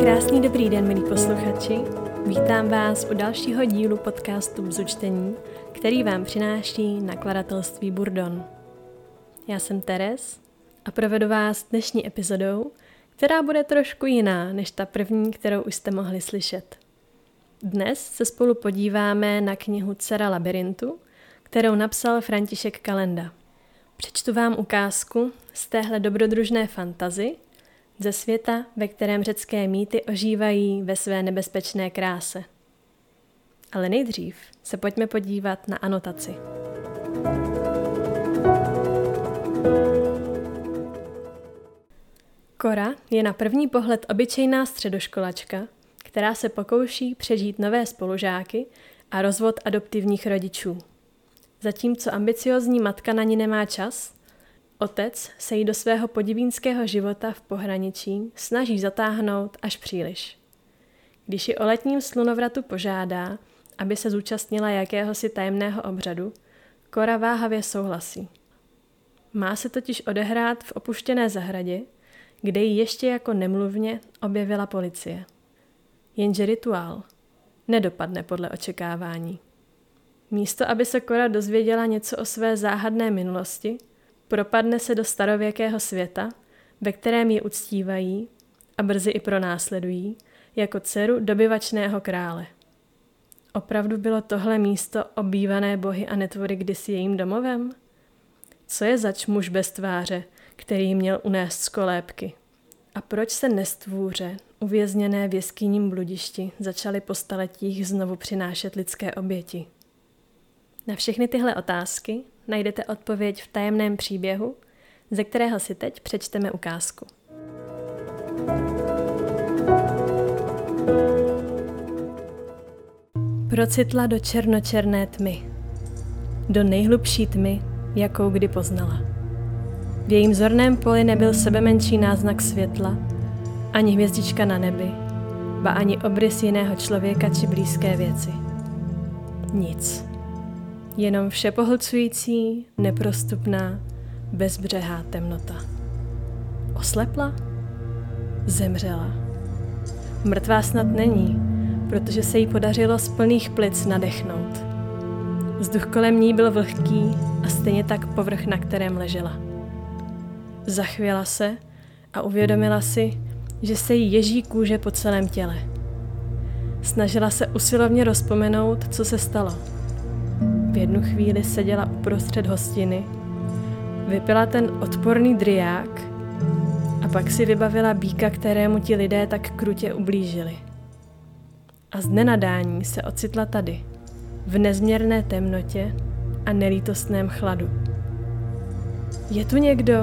Krásný dobrý den, milí posluchači. Vítám vás u dalšího dílu podcastu Bzučtení, který vám přináší nakladatelství Burdon. Já jsem Teres a provedu vás dnešní epizodou, která bude trošku jiná než ta první, kterou už jste mohli slyšet. Dnes se spolu podíváme na knihu Dcera labirintu, kterou napsal František Kalenda. Přečtu vám ukázku z téhle dobrodružné fantazy ze světa, ve kterém řecké mýty ožívají ve své nebezpečné kráse. Ale nejdřív se pojďme podívat na anotaci. Kora je na první pohled obyčejná středoškolačka, která se pokouší přežít nové spolužáky a rozvod adoptivních rodičů. Zatímco ambiciozní matka na ní nemá čas, otec se jí do svého podivínského života v pohraničí snaží zatáhnout až příliš. Když ji o letním slunovratu požádá, aby se zúčastnila jakéhosi tajemného obřadu, Kora váhavě souhlasí. Má se totiž odehrát v opuštěné zahradě, kde ji ještě jako nemluvně objevila policie. Jenže rituál nedopadne podle očekávání. Místo, aby se Kora dozvěděla něco o své záhadné minulosti, propadne se do starověkého světa, ve kterém ji uctívají a brzy i pronásledují, jako dceru dobyvačného krále. Opravdu bylo tohle místo obývané bohy a netvory kdysi jejím domovem? Co je zač muž bez tváře, který měl unést z kolébky? A proč se nestvůře, uvězněné v jeskyním bludišti, začaly po staletích znovu přinášet lidské oběti? Na všechny tyhle otázky najdete odpověď v tajemném příběhu, ze kterého si teď přečteme ukázku. Procitla do černočerné tmy, do nejhlubší tmy, jakou kdy poznala. V jejím zorném poli nebyl sebe menší náznak světla, ani hvězdička na nebi, ba ani obrys jiného člověka či blízké věci. Nic jenom všepohlcující, neprostupná, bezbřehá temnota. Oslepla? Zemřela. Mrtvá snad není, protože se jí podařilo z plných plic nadechnout. Vzduch kolem ní byl vlhký a stejně tak povrch, na kterém ležela. Zachvěla se a uvědomila si, že se jí ježí kůže po celém těle. Snažila se usilovně rozpomenout, co se stalo – v jednu chvíli seděla uprostřed hostiny, vypila ten odporný driák a pak si vybavila býka, kterému ti lidé tak krutě ublížili. A z nenadání se ocitla tady, v nezměrné temnotě a nelítostném chladu. Je tu někdo?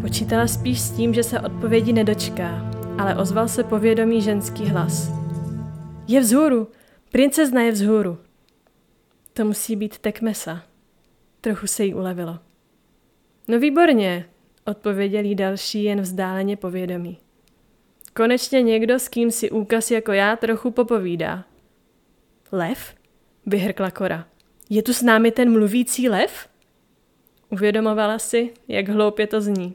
Počítala spíš s tím, že se odpovědi nedočká, ale ozval se povědomý ženský hlas. Je vzhůru! Princezna je vzhůru! To musí být tekmesa. Trochu se jí ulevilo. No výborně, odpověděl jí další jen vzdáleně povědomí. Konečně někdo, s kým si úkaz jako já trochu popovídá. Lev? Vyhrkla Kora. Je tu s námi ten mluvící lev? Uvědomovala si, jak hloupě to zní.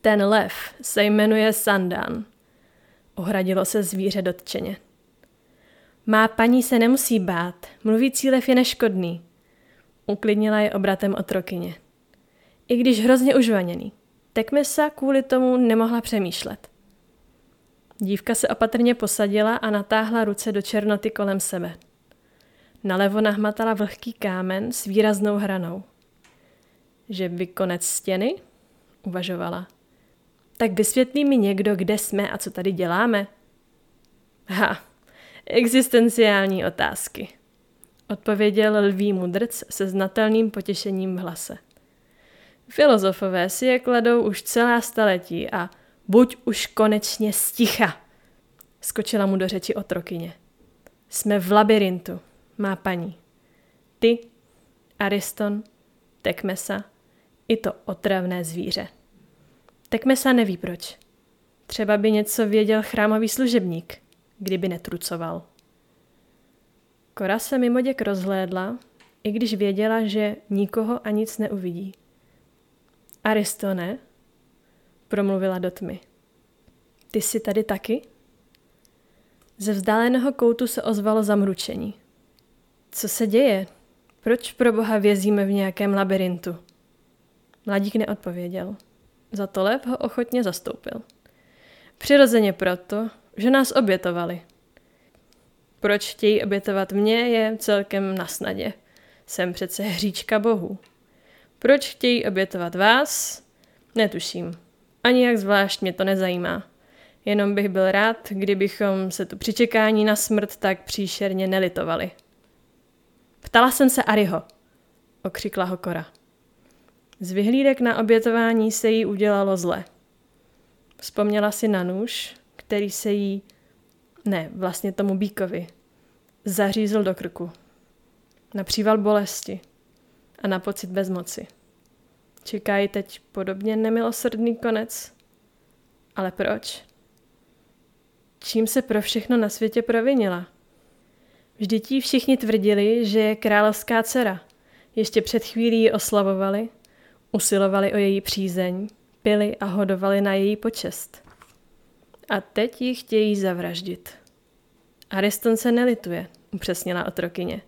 Ten lev se jmenuje Sandan. Ohradilo se zvíře dotčeně. Má paní se nemusí bát, mluvící lev je neškodný. Uklidnila je obratem otrokyně. I když hrozně užvaněný. Tekmesa kvůli tomu nemohla přemýšlet. Dívka se opatrně posadila a natáhla ruce do černoty kolem sebe. Nalevo nahmatala vlhký kámen s výraznou hranou. Že by konec stěny? Uvažovala. Tak vysvětlí mi někdo, kde jsme a co tady děláme. Ha, Existenciální otázky. Odpověděl lví mudrc se znatelným potěšením v hlase. Filozofové si je kladou už celá staletí a buď už konečně sticha, skočila mu do řeči otrokyně. Jsme v labirintu, má paní. Ty, Ariston, Tekmesa, i to otravné zvíře. Tekmesa neví proč. Třeba by něco věděl chrámový služebník kdyby netrucoval. Kora se mimo děk rozhlédla, i když věděla, že nikoho a nic neuvidí. Aristone, promluvila do tmy. Ty jsi tady taky? Ze vzdáleného koutu se ozvalo zamručení. Co se děje? Proč pro boha vězíme v nějakém labirintu? Mladík neodpověděl. Za to lev ho ochotně zastoupil. Přirozeně proto, že nás obětovali. Proč chtějí obětovat mě, je celkem na snadě. Jsem přece hříčka bohu. Proč chtějí obětovat vás? Netuším. Ani jak zvlášť mě to nezajímá. Jenom bych byl rád, kdybychom se tu při čekání na smrt tak příšerně nelitovali. Ptala jsem se Ariho, okřikla ho Kora. Z vyhlídek na obětování se jí udělalo zle. Vzpomněla si na nůž, který se jí, ne, vlastně tomu bíkovi, zařízl do krku. Na příval bolesti a na pocit bezmoci. Čeká jí teď podobně nemilosrdný konec? Ale proč? Čím se pro všechno na světě provinila? Vždyť jí všichni tvrdili, že je královská dcera. Ještě před chvílí ji oslavovali, usilovali o její přízeň, pili a hodovali na její počest. A teď ji chtějí zavraždit. Ariston se nelituje, upřesnila otrokyně.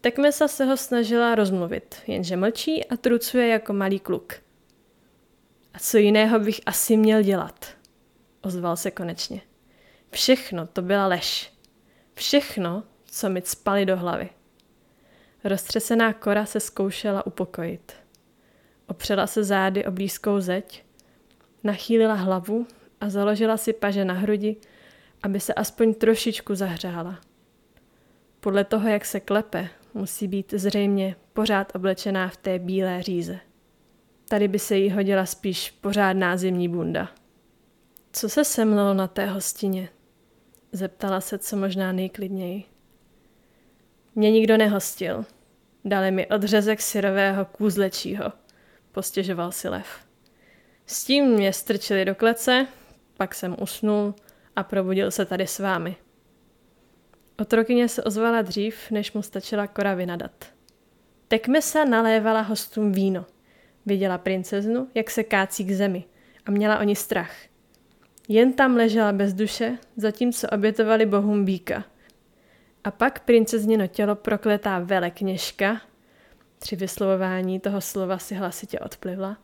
Tekmesa se ho snažila rozmluvit, jenže mlčí a trucuje jako malý kluk. A co jiného bych asi měl dělat? Ozval se konečně. Všechno to byla lež. Všechno, co mi spali do hlavy. Roztřesená kora se zkoušela upokojit. Opřela se zády o blízkou zeď, nachýlila hlavu a založila si paže na hrudi, aby se aspoň trošičku zahřála. Podle toho, jak se klepe, musí být zřejmě pořád oblečená v té bílé říze. Tady by se jí hodila spíš pořádná zimní bunda. Co se semlelo na té hostině? Zeptala se co možná nejklidněji. Mě nikdo nehostil. Dali mi odřezek syrového kůzlečího, postěžoval si lev. S tím mě strčili do klece, pak jsem usnul a probudil se tady s vámi. Otrokyně se ozvala dřív, než mu stačila kora vynadat. Tekmesa nalévala hostům víno. Viděla princeznu, jak se kácí k zemi a měla o ní strach. Jen tam ležela bez duše, zatímco obětovali bohům býka. A pak princezněno tělo prokletá velekněžka, při vyslovování toho slova si hlasitě odplivla,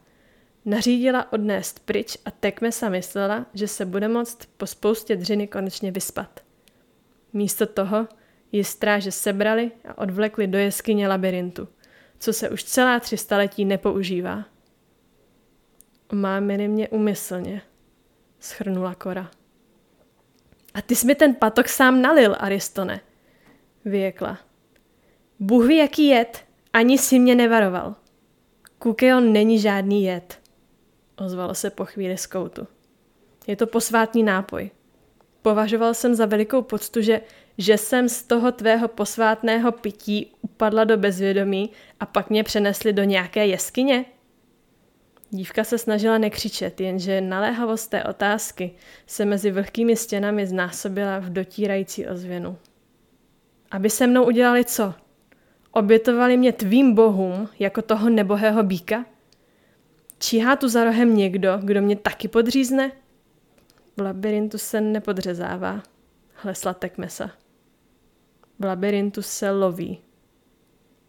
nařídila odnést pryč a Tekmesa myslela, že se bude moct po spoustě dřiny konečně vyspat. Místo toho ji stráže sebrali a odvlekli do jeskyně labirintu, co se už celá tři staletí nepoužívá. Má mě umyslně, schrnula Kora. A ty jsi mi ten patok sám nalil, Aristone, vyjekla. Bůh ví, jaký jed, ani si mě nevaroval. Kukeon není žádný jed, ozvalo se po chvíli z koutu. Je to posvátný nápoj. Považoval jsem za velikou poctu, že, že jsem z toho tvého posvátného pití upadla do bezvědomí a pak mě přenesli do nějaké jeskyně? Dívka se snažila nekřičet, jenže naléhavost té otázky se mezi vlhkými stěnami znásobila v dotírající ozvěnu. Aby se mnou udělali co? Obětovali mě tvým bohům jako toho nebohého býka? Číhá tu za rohem někdo, kdo mě taky podřízne? V labirintu se nepodřezává, hlesla Tekmesa. V labirintu se loví.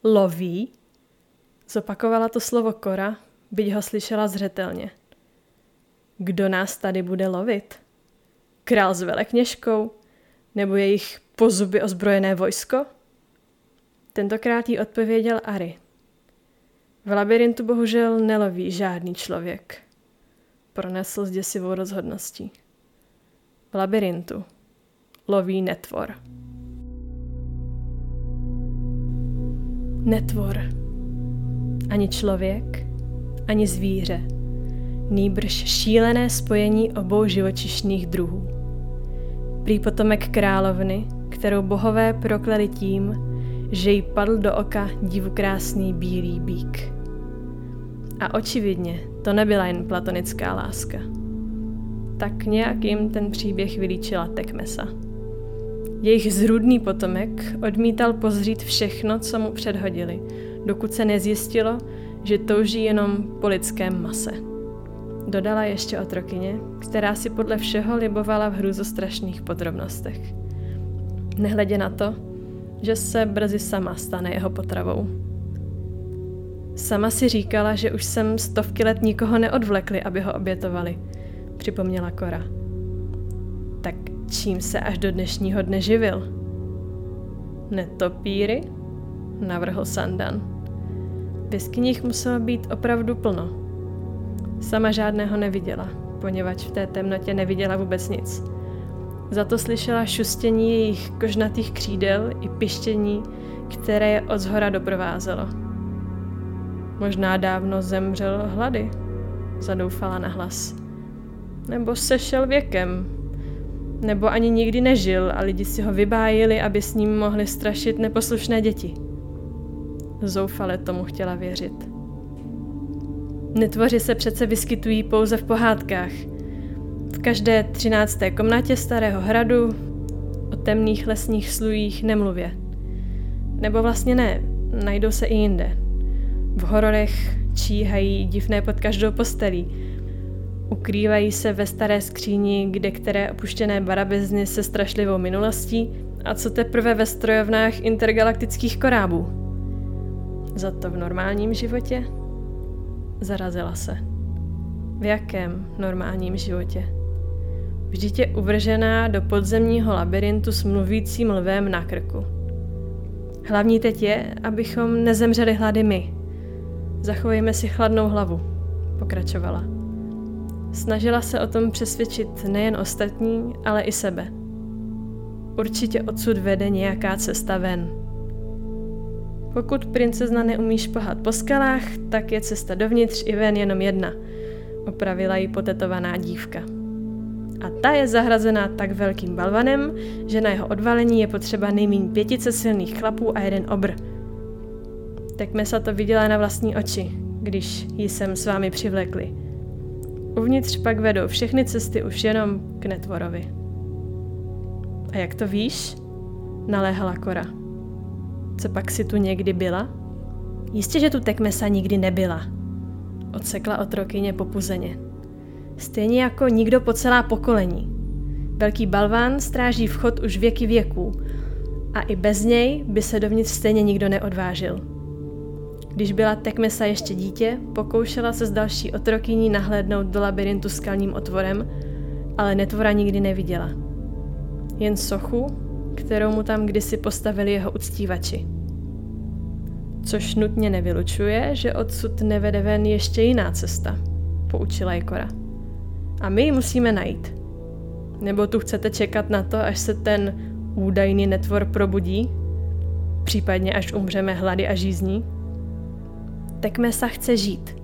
Loví? Zopakovala to slovo Kora, byť ho slyšela zřetelně. Kdo nás tady bude lovit? Král s velekněžkou? Nebo jejich pozuby ozbrojené vojsko? Tentokrát jí odpověděl Ari. V labirintu bohužel neloví žádný člověk. Pronesl s děsivou rozhodností. V labirintu loví netvor. Netvor. Ani člověk, ani zvíře. Nýbrž šílené spojení obou živočišných druhů. Prý potomek královny, kterou bohové prokleli tím, že jí padl do oka divokrásný bílý bík. A očividně to nebyla jen platonická láska. Tak nějak jim ten příběh vylíčila Tekmesa. Jejich zrůdný potomek odmítal pozřít všechno, co mu předhodili, dokud se nezjistilo, že touží jenom po lidském mase. Dodala ještě otrokyně, která si podle všeho libovala v strašných podrobnostech. Nehledě na to, že se brzy sama stane jeho potravou. Sama si říkala, že už jsem stovky let nikoho neodvlekli, aby ho obětovali, připomněla Kora. Tak čím se až do dnešního dne živil? Netopíry? Navrhl Sandan. V jeskyních muselo být opravdu plno. Sama žádného neviděla, poněvadž v té temnotě neviděla vůbec nic. Za to slyšela šustění jejich kožnatých křídel i pištění, které je od zhora doprovázelo. Možná dávno zemřel hlady, zadoufala na hlas. Nebo sešel věkem, nebo ani nikdy nežil a lidi si ho vybájili, aby s ním mohli strašit neposlušné děti. Zoufale tomu chtěla věřit. Netvoři se přece vyskytují pouze v pohádkách. V každé třinácté komnatě starého hradu, o temných lesních slujích nemluvě. Nebo vlastně ne, najdou se i jinde. V hororech číhají divné pod každou postelí, Ukrývají se ve staré skříni, kde které opuštěné barabizny se strašlivou minulostí a co teprve ve strojovnách intergalaktických korábů. Za to v normálním životě? Zarazila se. V jakém normálním životě? Vždyť je uvržená do podzemního labirintu s mluvícím lvem na krku. Hlavní teď je, abychom nezemřeli hlady my. Zachovejme si chladnou hlavu, pokračovala. Snažila se o tom přesvědčit nejen ostatní, ale i sebe. Určitě odsud vede nějaká cesta ven. Pokud princezna neumí šplhat po skalách, tak je cesta dovnitř i ven jenom jedna, opravila ji potetovaná dívka. A ta je zahrazená tak velkým balvanem, že na jeho odvalení je potřeba nejméně pětice silných chlapů a jeden obr. Tekmesa to viděla na vlastní oči, když ji sem s vámi přivlekli – Uvnitř pak vedou všechny cesty už jenom k netvorovi. A jak to víš? Naléhala Kora. Co pak si tu někdy byla? Jistě, že tu Tekmesa nikdy nebyla. Odsekla otrokyně popuzeně. Stejně jako nikdo po celá pokolení. Velký balván stráží vchod už věky věků a i bez něj by se dovnitř stejně nikdo neodvážil. Když byla Tekmesa ještě dítě, pokoušela se s další otrokyní nahlédnout do labirintu skalním otvorem, ale netvora nikdy neviděla. Jen sochu, kterou mu tam kdysi postavili jeho uctívači. Což nutně nevylučuje, že odsud nevede ven ještě jiná cesta, poučila Jekora. A my ji musíme najít. Nebo tu chcete čekat na to, až se ten údajný netvor probudí? Případně až umřeme hlady a žízní? Tekmesa chce žít,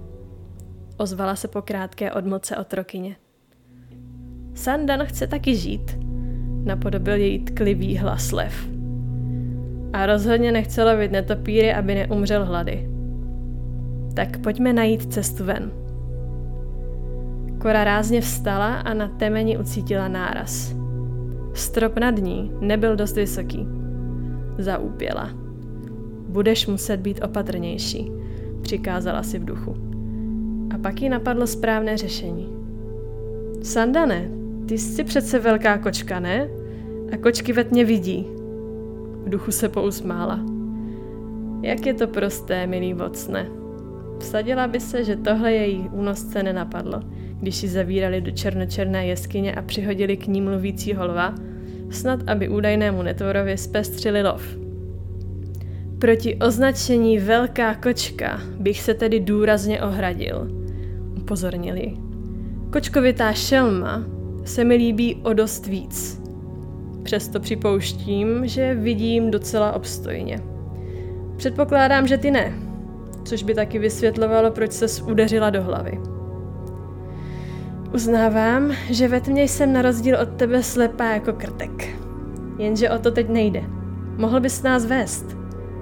ozvala se po krátké odmoce otrokyně. Sandan chce taky žít, napodobil její tklivý hlas lev. A rozhodně nechce lovit netopíry, aby neumřel hlady. Tak pojďme najít cestu ven. Kora rázně vstala a na temeni ucítila náraz. Strop nad ní nebyl dost vysoký. Zaúpěla. Budeš muset být opatrnější přikázala si v duchu. A pak jí napadlo správné řešení. Sandane, ty jsi přece velká kočka, ne? A kočky ve tmě vidí. V duchu se pousmála. Jak je to prosté, milý vocne. Vsadila by se, že tohle její únosce nenapadlo, když ji zavírali do černočerné jeskyně a přihodili k ní mluvícího lva, snad aby údajnému netvorovi zpestřili lov. Proti označení velká kočka bych se tedy důrazně ohradil, upozornili. Kočkovitá šelma se mi líbí o dost víc. Přesto připouštím, že vidím docela obstojně. Předpokládám, že ty ne, což by taky vysvětlovalo, proč se udeřila do hlavy. Uznávám, že ve tmě jsem na rozdíl od tebe slepá jako krtek. Jenže o to teď nejde. Mohl bys nás vést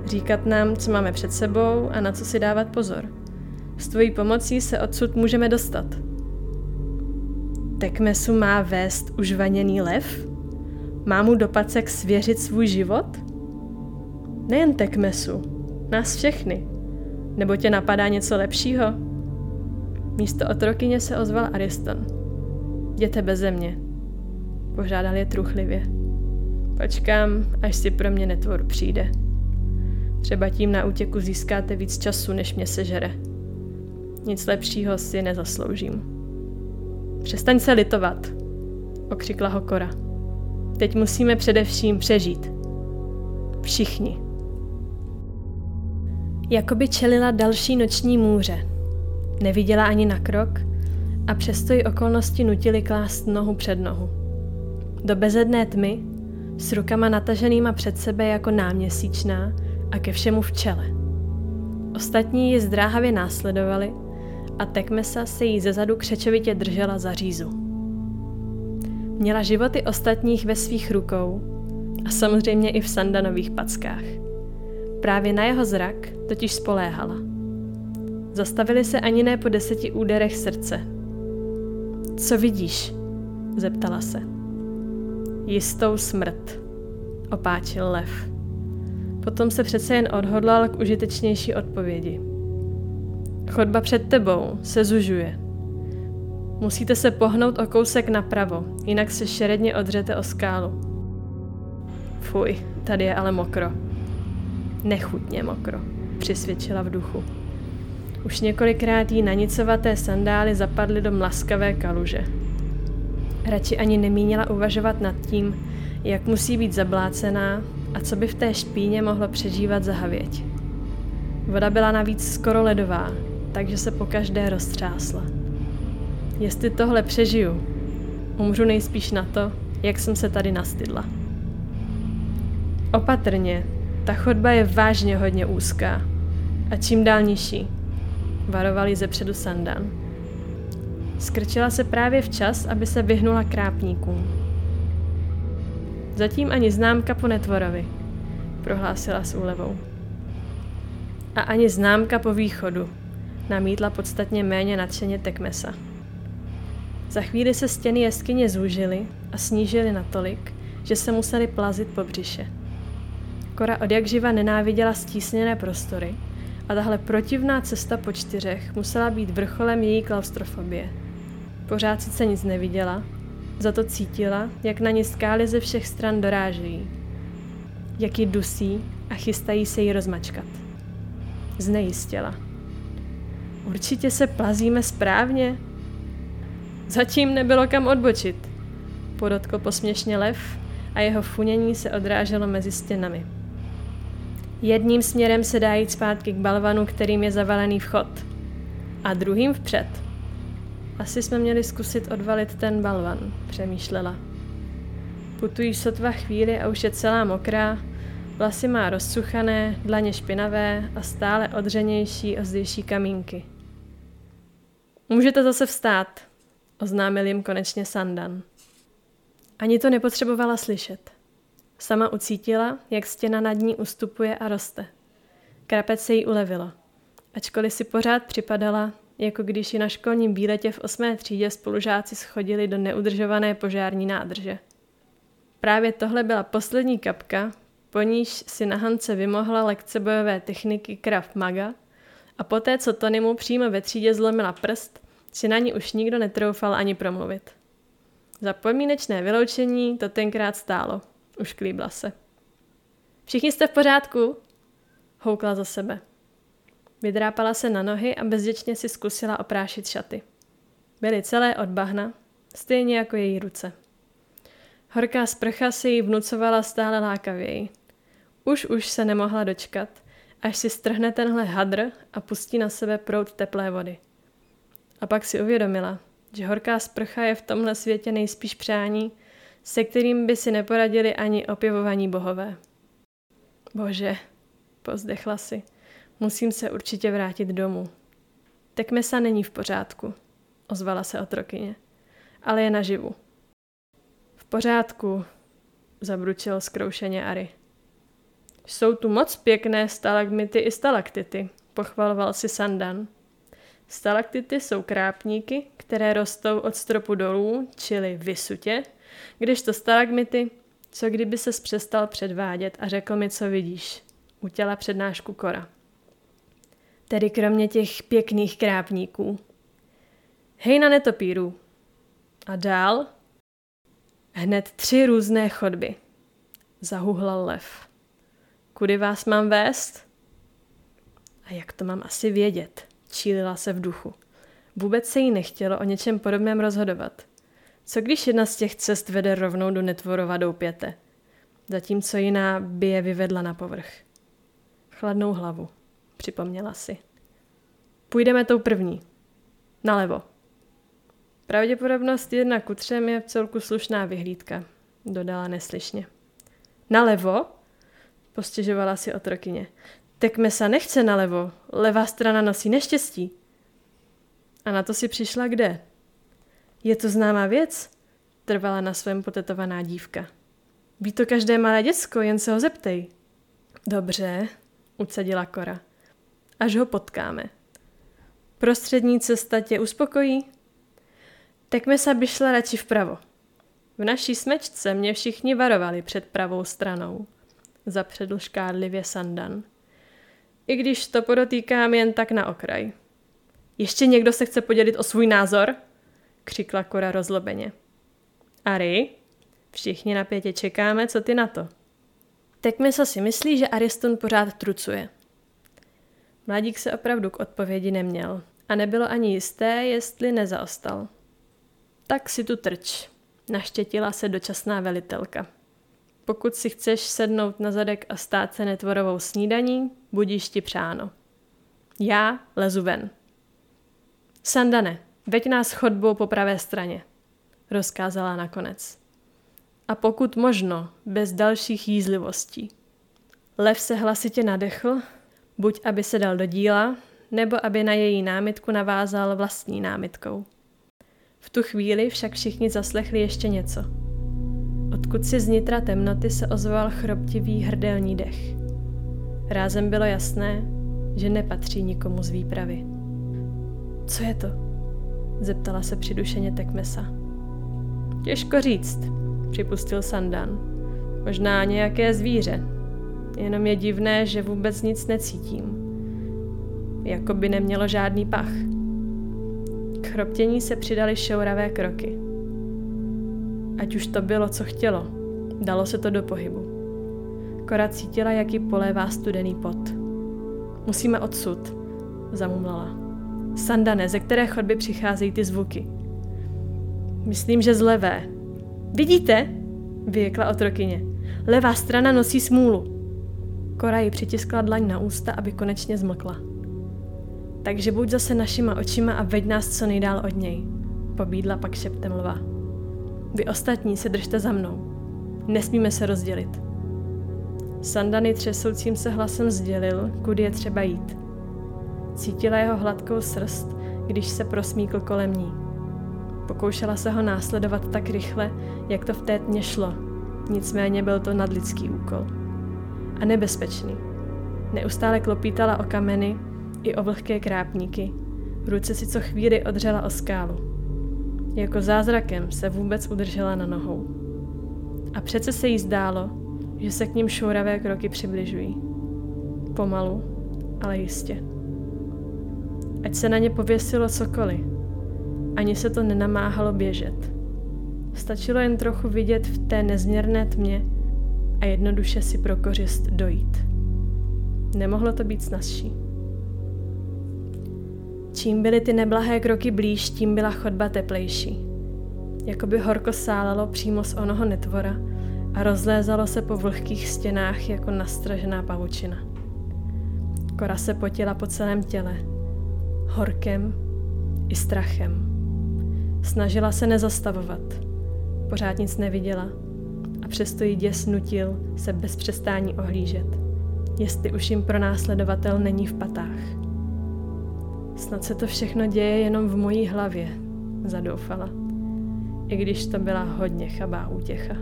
říkat nám, co máme před sebou a na co si dávat pozor. S tvojí pomocí se odsud můžeme dostat. Tekmesu má vést už vaněný lev? Má mu do pacek svěřit svůj život? Nejen Tekmesu, nás všechny. Nebo tě napadá něco lepšího? Místo otrokyně se ozval Ariston. Jděte beze mě. Požádal je truchlivě. Počkám, až si pro mě netvor přijde. Třeba tím na útěku získáte víc času, než mě sežere. Nic lepšího si nezasloužím. Přestaň se litovat, okřikla ho Kora. Teď musíme především přežít. Všichni. Jakoby čelila další noční můře. Neviděla ani na krok a přesto ji okolnosti nutily klást nohu před nohu. Do bezedné tmy, s rukama nataženýma před sebe jako náměsíčná a ke všemu v čele. Ostatní ji zdráhavě následovali a Tekmesa se jí zezadu křečovitě držela za řízu. Měla životy ostatních ve svých rukou a samozřejmě i v sandanových packách. Právě na jeho zrak totiž spoléhala. Zastavili se ani ne po deseti úderech srdce. Co vidíš? zeptala se. Jistou smrt, opáčil lev. Potom se přece jen odhodlal k užitečnější odpovědi. Chodba před tebou se zužuje. Musíte se pohnout o kousek napravo, jinak se šeredně odřete o skálu. Fuj, tady je ale mokro. Nechutně mokro, přisvědčila v duchu. Už několikrát jí nanicovaté sandály zapadly do mlaskavé kaluže. Radši ani nemínila uvažovat nad tím, jak musí být zablácená a co by v té špíně mohlo přežívat za havěť. Voda byla navíc skoro ledová, takže se po každé roztřásla. Jestli tohle přežiju, umřu nejspíš na to, jak jsem se tady nastydla. Opatrně, ta chodba je vážně hodně úzká a čím dál nižší, varovali ze předu Sandan. Skrčila se právě včas, aby se vyhnula krápníkům. Zatím ani známka po netvorovi, prohlásila s úlevou. A ani známka po východu, namítla podstatně méně nadšeně Tekmesa. Za chvíli se stěny jeskyně zúžily a snížily natolik, že se museli plazit po břiše. Kora od jak živa nenáviděla stísněné prostory a tahle protivná cesta po čtyřech musela být vrcholem její klaustrofobie. Pořád sice nic neviděla, za to cítila, jak na ní skály ze všech stran dorážejí. Jak ji dusí a chystají se jí rozmačkat. Znejistěla. Určitě se plazíme správně. Zatím nebylo kam odbočit, podotkl posměšně lev a jeho funění se odráželo mezi stěnami. Jedním směrem se dá jít zpátky k balvanu, kterým je zavalený vchod, a druhým vpřed. Asi jsme měli zkusit odvalit ten balvan, přemýšlela. Putují sotva chvíli a už je celá mokrá, vlasy má rozsuchané, dlaně špinavé a stále odřenější ozdejší kamínky. Můžete zase vstát, oznámil jim konečně Sandan. Ani to nepotřebovala slyšet. Sama ucítila, jak stěna nad ní ustupuje a roste. Krapec se jí ulevilo. Ačkoliv si pořád připadala, jako když ji na školním bíletě v osmé třídě spolužáci schodili do neudržované požární nádrže. Právě tohle byla poslední kapka, po níž si na Hance vymohla lekce bojové techniky Krav Maga a poté, co Tony mu přímo ve třídě zlomila prst, si na ní už nikdo netroufal ani promluvit. Za podmínečné vyloučení to tenkrát stálo. Už klíbla se. Všichni jste v pořádku? Houkla za sebe. Vydrápala se na nohy a bezděčně si zkusila oprášit šaty. Byly celé od bahna, stejně jako její ruce. Horká sprcha si ji vnucovala stále lákavěji. Už už se nemohla dočkat, až si strhne tenhle hadr a pustí na sebe prout teplé vody. A pak si uvědomila, že horká sprcha je v tomhle světě nejspíš přání, se kterým by si neporadili ani opěvovaní bohové. Bože, pozdechla si, musím se určitě vrátit domů. Tekmesa není v pořádku, ozvala se otrokyně, ale je naživu. V pořádku, zabručil zkroušeně Ary. Jsou tu moc pěkné stalagmity i stalaktity, pochvaloval si Sandan. Stalaktity jsou krápníky, které rostou od stropu dolů, čili vysutě, to stalagmity, co kdyby se přestal předvádět a řekl mi, co vidíš. Utěla přednášku Kora. Tedy kromě těch pěkných krápníků. Hej na netopíru. A dál? Hned tři různé chodby. Zahuhlal lev. Kudy vás mám vést? A jak to mám asi vědět? Čílila se v duchu. Vůbec se jí nechtělo o něčem podobném rozhodovat. Co když jedna z těch cest vede rovnou do netvorova doupěte, zatímco jiná by je vyvedla na povrch? Chladnou hlavu, připomněla si. Půjdeme tou první. Nalevo. Pravděpodobnost jedna ku třem je v celku slušná vyhlídka, dodala neslyšně. Nalevo? Postěžovala si otrokyně. Tekmesa nechce nalevo, levá strana nosí neštěstí. A na to si přišla kde? Je to známá věc? Trvala na svém potetovaná dívka. Ví to každé malé děcko, jen se ho zeptej. Dobře, ucadila Kora. Až ho potkáme. Prostřední cesta tě uspokojí? Tekmesa by šla radši vpravo. V naší smečce mě všichni varovali před pravou stranou. Zapředl škádlivě Sandan. I když to podotýkám jen tak na okraj. Ještě někdo se chce podělit o svůj názor? křikla Kora rozlobeně. Ari, všichni napětě čekáme, co ty na to. Tekmisa si myslí, že Ariston pořád trucuje. Mladík se opravdu k odpovědi neměl a nebylo ani jisté, jestli nezaostal. Tak si tu trč, naštětila se dočasná velitelka. Pokud si chceš sednout na zadek a stát se netvorovou snídaní, budíš ti přáno. Já lezu ven. Sandane, veď nás chodbou po pravé straně, rozkázala nakonec. A pokud možno, bez dalších jízlivostí. Lev se hlasitě nadechl, buď aby se dal do díla, nebo aby na její námitku navázal vlastní námitkou. V tu chvíli však všichni zaslechli ještě něco. Odkud si z nitra temnoty se ozval chroptivý hrdelní dech. Rázem bylo jasné, že nepatří nikomu z výpravy. Co je to? Zeptala se přidušeně Tekmesa. Těžko říct, připustil Sandan. Možná nějaké zvíře. Jenom je divné, že vůbec nic necítím. Jako by nemělo žádný pach. K chroptění se přidaly šouravé kroky. Ať už to bylo, co chtělo, dalo se to do pohybu. Kora cítila, jak ji polévá studený pot. Musíme odsud, zamumlala. Sandane, ze které chodby přicházejí ty zvuky? Myslím, že z levé. Vidíte? Vyjekla otrokyně. Levá strana nosí smůlu. Kora ji přitiskla dlaň na ústa, aby konečně zmlkla. Takže buď zase našima očima a veď nás co nejdál od něj, pobídla pak šeptem lva. Vy ostatní se držte za mnou. Nesmíme se rozdělit. Sandany třesoucím se hlasem sdělil, kudy je třeba jít. Cítila jeho hladkou srst, když se prosmíkl kolem ní. Pokoušela se ho následovat tak rychle, jak to v té tmě šlo. Nicméně byl to nadlidský úkol. A nebezpečný. Neustále klopítala o kameny i o vlhké krápníky. Ruce si co chvíli odřela o skálu. Jako zázrakem se vůbec udržela na nohou. A přece se jí zdálo, že se k ním šouravé kroky přibližují. Pomalu, ale jistě. Ať se na ně pověsilo cokoliv, ani se to nenamáhalo běžet. Stačilo jen trochu vidět v té nezměrné tmě a jednoduše si pro kořist dojít. Nemohlo to být snazší. Čím byly ty neblahé kroky blíž, tím byla chodba teplejší. Jakoby horko sálalo přímo z onoho netvora a rozlézalo se po vlhkých stěnách jako nastražená pavučina. Kora se potila po celém těle, horkem i strachem. Snažila se nezastavovat, pořád nic neviděla přesto jí děs nutil se bez přestání ohlížet, jestli už jim pronásledovatel není v patách. Snad se to všechno děje jenom v mojí hlavě, zadoufala. I když to byla hodně chabá útěcha.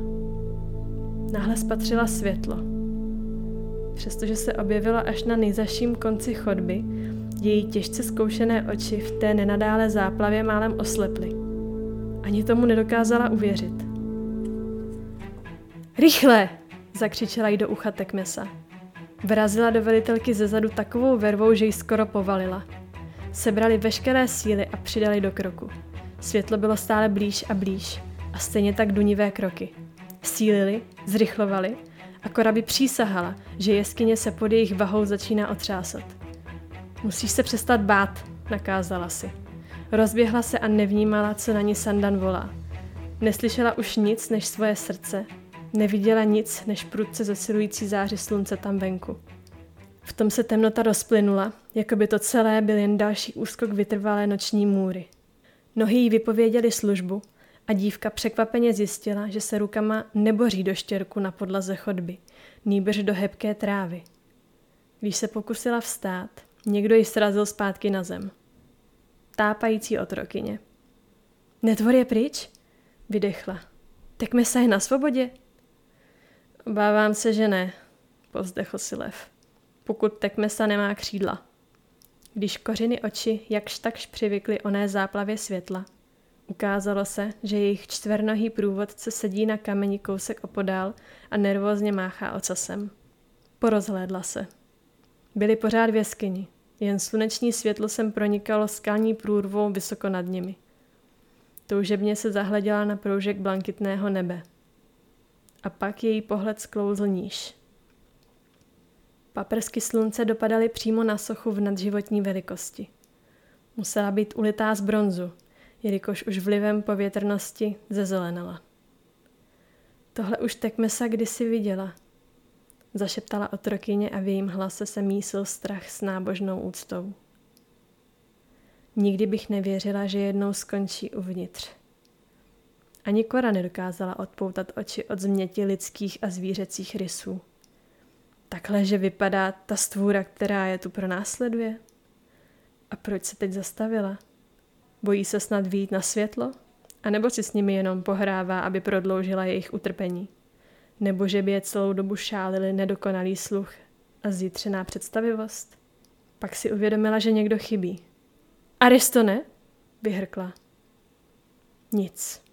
Náhle spatřila světlo. Přestože se objevilo až na nejzaším konci chodby, její těžce zkoušené oči v té nenadále záplavě málem osleply. Ani tomu nedokázala uvěřit. Rychle! zakřičela jí do ucha Tekmesa. Vrazila do velitelky ze zadu takovou vervou, že ji skoro povalila – sebrali veškeré síly a přidali do kroku. Světlo bylo stále blíž a blíž a stejně tak dunivé kroky. Sílili, zrychlovali a Korabi přísahala, že jeskyně se pod jejich vahou začíná otřásat. Musíš se přestat bát, nakázala si. Rozběhla se a nevnímala, co na ní Sandan volá. Neslyšela už nic než svoje srdce. Neviděla nic než prudce zesilující záři slunce tam venku. V tom se temnota rozplynula, jako by to celé byl jen další úskok vytrvalé noční můry. Nohy jí vypověděly službu a dívka překvapeně zjistila, že se rukama neboří do štěrku na podlaze chodby, nýbrž do hebké trávy. Když se pokusila vstát, někdo ji srazil zpátky na zem. Tápající otrokyně. Netvor je pryč? Vydechla. Tak Mesa je na svobodě? Obávám se, že ne, povzdechl si lev. Pokud Tekmesa nemá křídla. Když kořiny oči jakž takž přivykly oné záplavě světla, ukázalo se, že jejich čtvernohý průvodce sedí na kameni kousek opodál a nervózně máchá ocasem. Porozhlédla se. Byli pořád v jeskyni, jen sluneční světlo sem pronikalo skalní průrvou vysoko nad nimi. Toužebně se zahleděla na proužek blankitného nebe. A pak její pohled sklouzl níž. Paprsky slunce dopadaly přímo na sochu v nadživotní velikosti. Musela být ulitá z bronzu, jelikož už vlivem povětrnosti zezelenala. Tohle už Tekmesa kdysi viděla. Zašeptala otrokyně a v jejím hlase se mísil strach s nábožnou úctou. Nikdy bych nevěřila, že jednou skončí uvnitř. Ani Kora nedokázala odpoutat oči od změti lidských a zvířecích rysů. Takhle, že vypadá ta stvůra, která je tu pro následuje? A proč se teď zastavila? Bojí se snad výjít na světlo? A nebo si s nimi jenom pohrává, aby prodloužila jejich utrpení? Nebo že by je celou dobu šálili nedokonalý sluch a zítřená představivost? Pak si uvědomila, že někdo chybí. Aristone? Vyhrkla. Nic.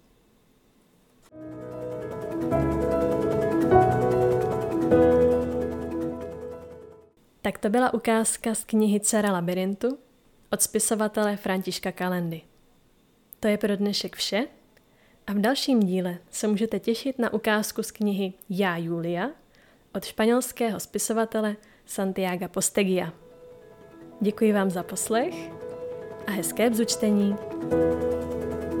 Tak to byla ukázka z knihy Cara labirintu od spisovatele Františka Kalendy. To je pro dnešek vše a v dalším díle se můžete těšit na ukázku z knihy Já Julia od španělského spisovatele Santiago Postegia. Děkuji vám za poslech a hezké bzučtení. thank you